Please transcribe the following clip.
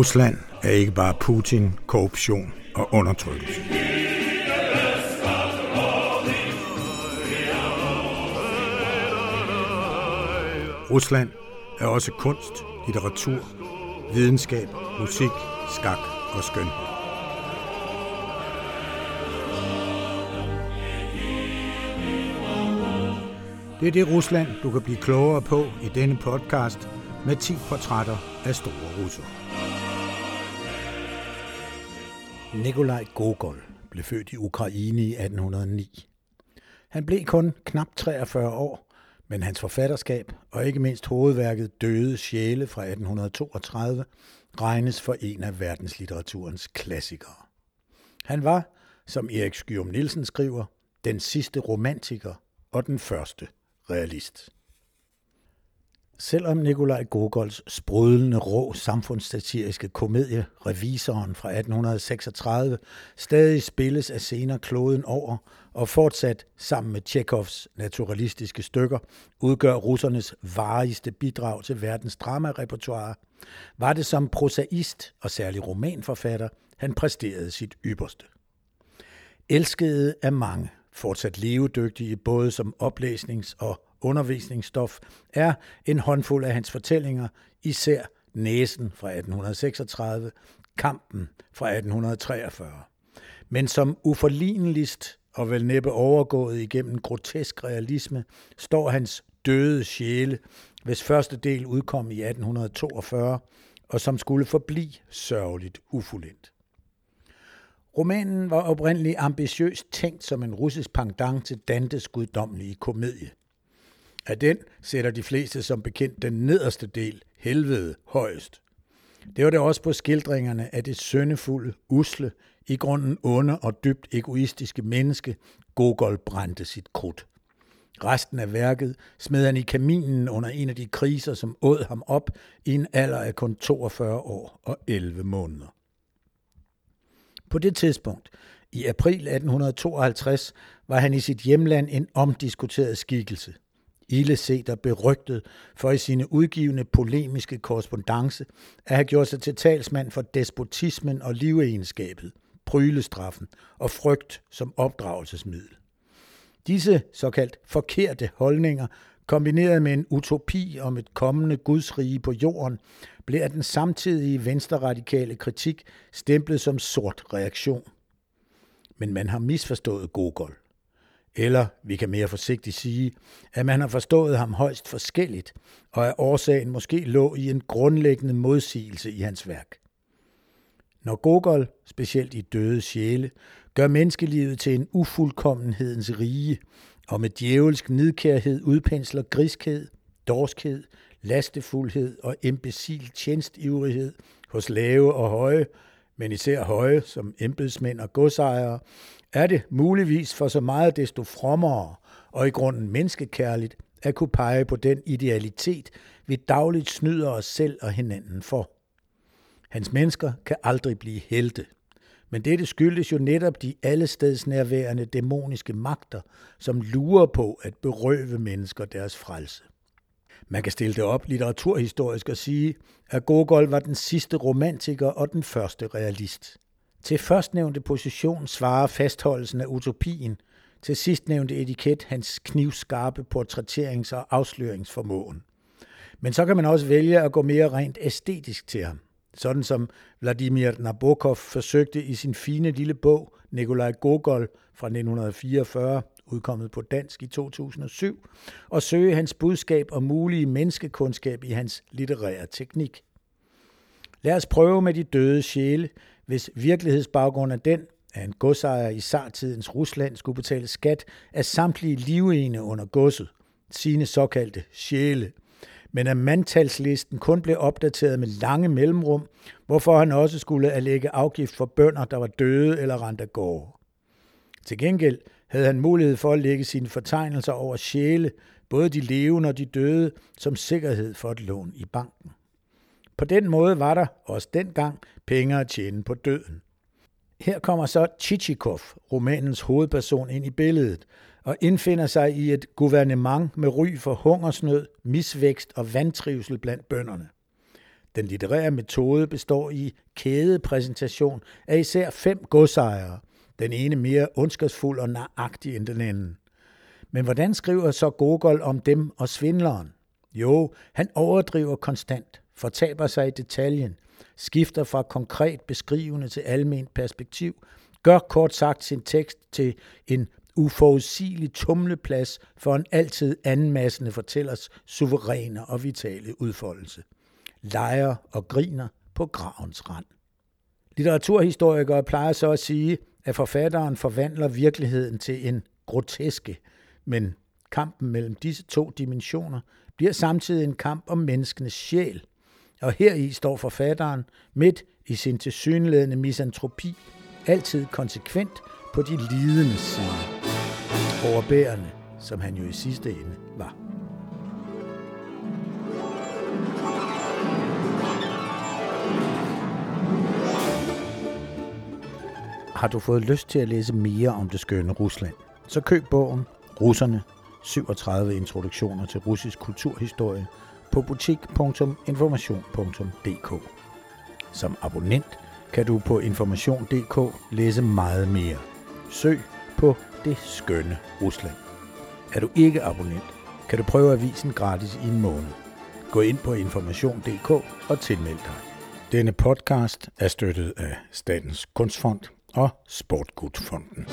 Rusland er ikke bare Putin, korruption og undertrykkelse. Rusland er også kunst, litteratur, videnskab, musik, skak og skønhed. Det er det Rusland, du kan blive klogere på i denne podcast med 10 portrætter af store russere. Nikolaj Gogol blev født i Ukraine i 1809. Han blev kun knap 43 år, men hans forfatterskab og ikke mindst hovedværket Døde Sjæle fra 1832 regnes for en af verdenslitteraturens klassikere. Han var, som Erik Skyum Nielsen skriver, den sidste romantiker og den første realist. Selvom Nikolaj Gogols sprudlende rå samfundsstatiriske komedie Revisoren fra 1836 stadig spilles af scener kloden over og fortsat sammen med Tjekovs naturalistiske stykker udgør russernes varigste bidrag til verdens dramarepertoire, var det som prosaist og særlig romanforfatter, han præsterede sit ypperste. Elskede af mange, fortsat levedygtige både som oplæsnings- og undervisningsstof, er en håndfuld af hans fortællinger, især Næsen fra 1836, Kampen fra 1843. Men som uforligneligst og vel næppe overgået igennem grotesk realisme, står hans døde sjæle, hvis første del udkom i 1842, og som skulle forblive sørgeligt ufuldendt. Romanen var oprindeligt ambitiøst tænkt som en russisk pendant til Dantes guddommelige komedie. Af den sætter de fleste som bekendt den nederste del, helvede, højst. Det var det også på skildringerne af det søndefulde, usle, i grunden onde og dybt egoistiske menneske, Gogol brændte sit krudt. Resten af værket smed han i kaminen under en af de kriser, som åd ham op i en alder af kun 42 år og 11 måneder. På det tidspunkt, i april 1852, var han i sit hjemland en omdiskuteret skikkelse – ille set og berygtet for i sine udgivende polemiske korrespondence at have gjort sig til talsmand for despotismen og livegenskabet, prylestraffen og frygt som opdragelsesmiddel. Disse såkaldt forkerte holdninger, kombineret med en utopi om et kommende gudsrige på jorden, blev af den samtidige venstreradikale kritik stemplet som sort reaktion. Men man har misforstået Gogol. Eller, vi kan mere forsigtigt sige, at man har forstået ham højst forskelligt, og at årsagen måske lå i en grundlæggende modsigelse i hans værk. Når Gogol, specielt i Døde Sjæle, gør menneskelivet til en ufuldkommenhedens rige, og med djævelsk nidkærhed udpensler griskhed, dorskhed, lastefuldhed og imbecil tjenestivrighed hos lave og høje, men især høje som embedsmænd og godsejere, er det muligvis for så meget desto frommere og i grunden menneskekærligt at kunne pege på den idealitet, vi dagligt snyder os selv og hinanden for. Hans mennesker kan aldrig blive helte. Men dette skyldes jo netop de allestedsnærværende dæmoniske magter, som lurer på at berøve mennesker deres frelse. Man kan stille det op litteraturhistorisk og sige, at Gogol var den sidste romantiker og den første realist. Til førstnævnte position svarer fastholdelsen af utopien, til sidstnævnte etiket hans knivskarpe portrætterings- og afsløringsformåen. Men så kan man også vælge at gå mere rent æstetisk til ham, sådan som Vladimir Nabokov forsøgte i sin fine lille bog Nikolaj Gogol fra 1944, udkommet på dansk i 2007, og søge hans budskab om mulige menneskekundskab i hans litterære teknik. Lad os prøve med de døde sjæle, hvis virkelighedsbaggrunden er den, at en godsejer i sartidens Rusland skulle betale skat af samtlige livene under godset, sine såkaldte sjæle, men at mandtalslisten kun blev opdateret med lange mellemrum, hvorfor han også skulle erlægge afgift for bønder, der var døde eller rent af gårde. Til gengæld havde han mulighed for at lægge sine fortegnelser over sjæle, både de levende og de døde, som sikkerhed for et lån i banken. På den måde var der, også dengang, penge at tjene på døden. Her kommer så Chichikov, romanens hovedperson, ind i billedet og indfinder sig i et guvernement med ry for hungersnød, misvækst og vantrivsel blandt bønderne. Den litterære metode består i kædepræsentation af især fem godsejere, den ene mere ondskabsfuld og nøjagtig end den anden. Men hvordan skriver så Gogol om dem og svindleren? Jo, han overdriver konstant, fortaber sig i detaljen, skifter fra konkret beskrivende til alment perspektiv, gør kort sagt sin tekst til en uforudsigelig tumleplads for en altid anmassende fortællers suveræne og vitale udfoldelse. Lejer og griner på gravens rand. Litteraturhistorikere plejer så at sige, at forfatteren forvandler virkeligheden til en groteske, men kampen mellem disse to dimensioner bliver samtidig en kamp om menneskenes sjæl. Og i står forfatteren midt i sin tilsyneladende misantropi, altid konsekvent på de lidende side. Overbærende, som han jo i sidste ende var. Har du fået lyst til at læse mere om det skønne Rusland, så køb bogen Russerne 37 introduktioner til russisk kulturhistorie på butik.information.dk. Som abonnent kan du på information.dk læse meget mere. Søg på det skønne Rusland. Er du ikke abonnent, kan du prøve avisen gratis i en måned. Gå ind på information.dk og tilmeld dig. Denne podcast er støttet af Statens Kunstfond og Sportgudfonden.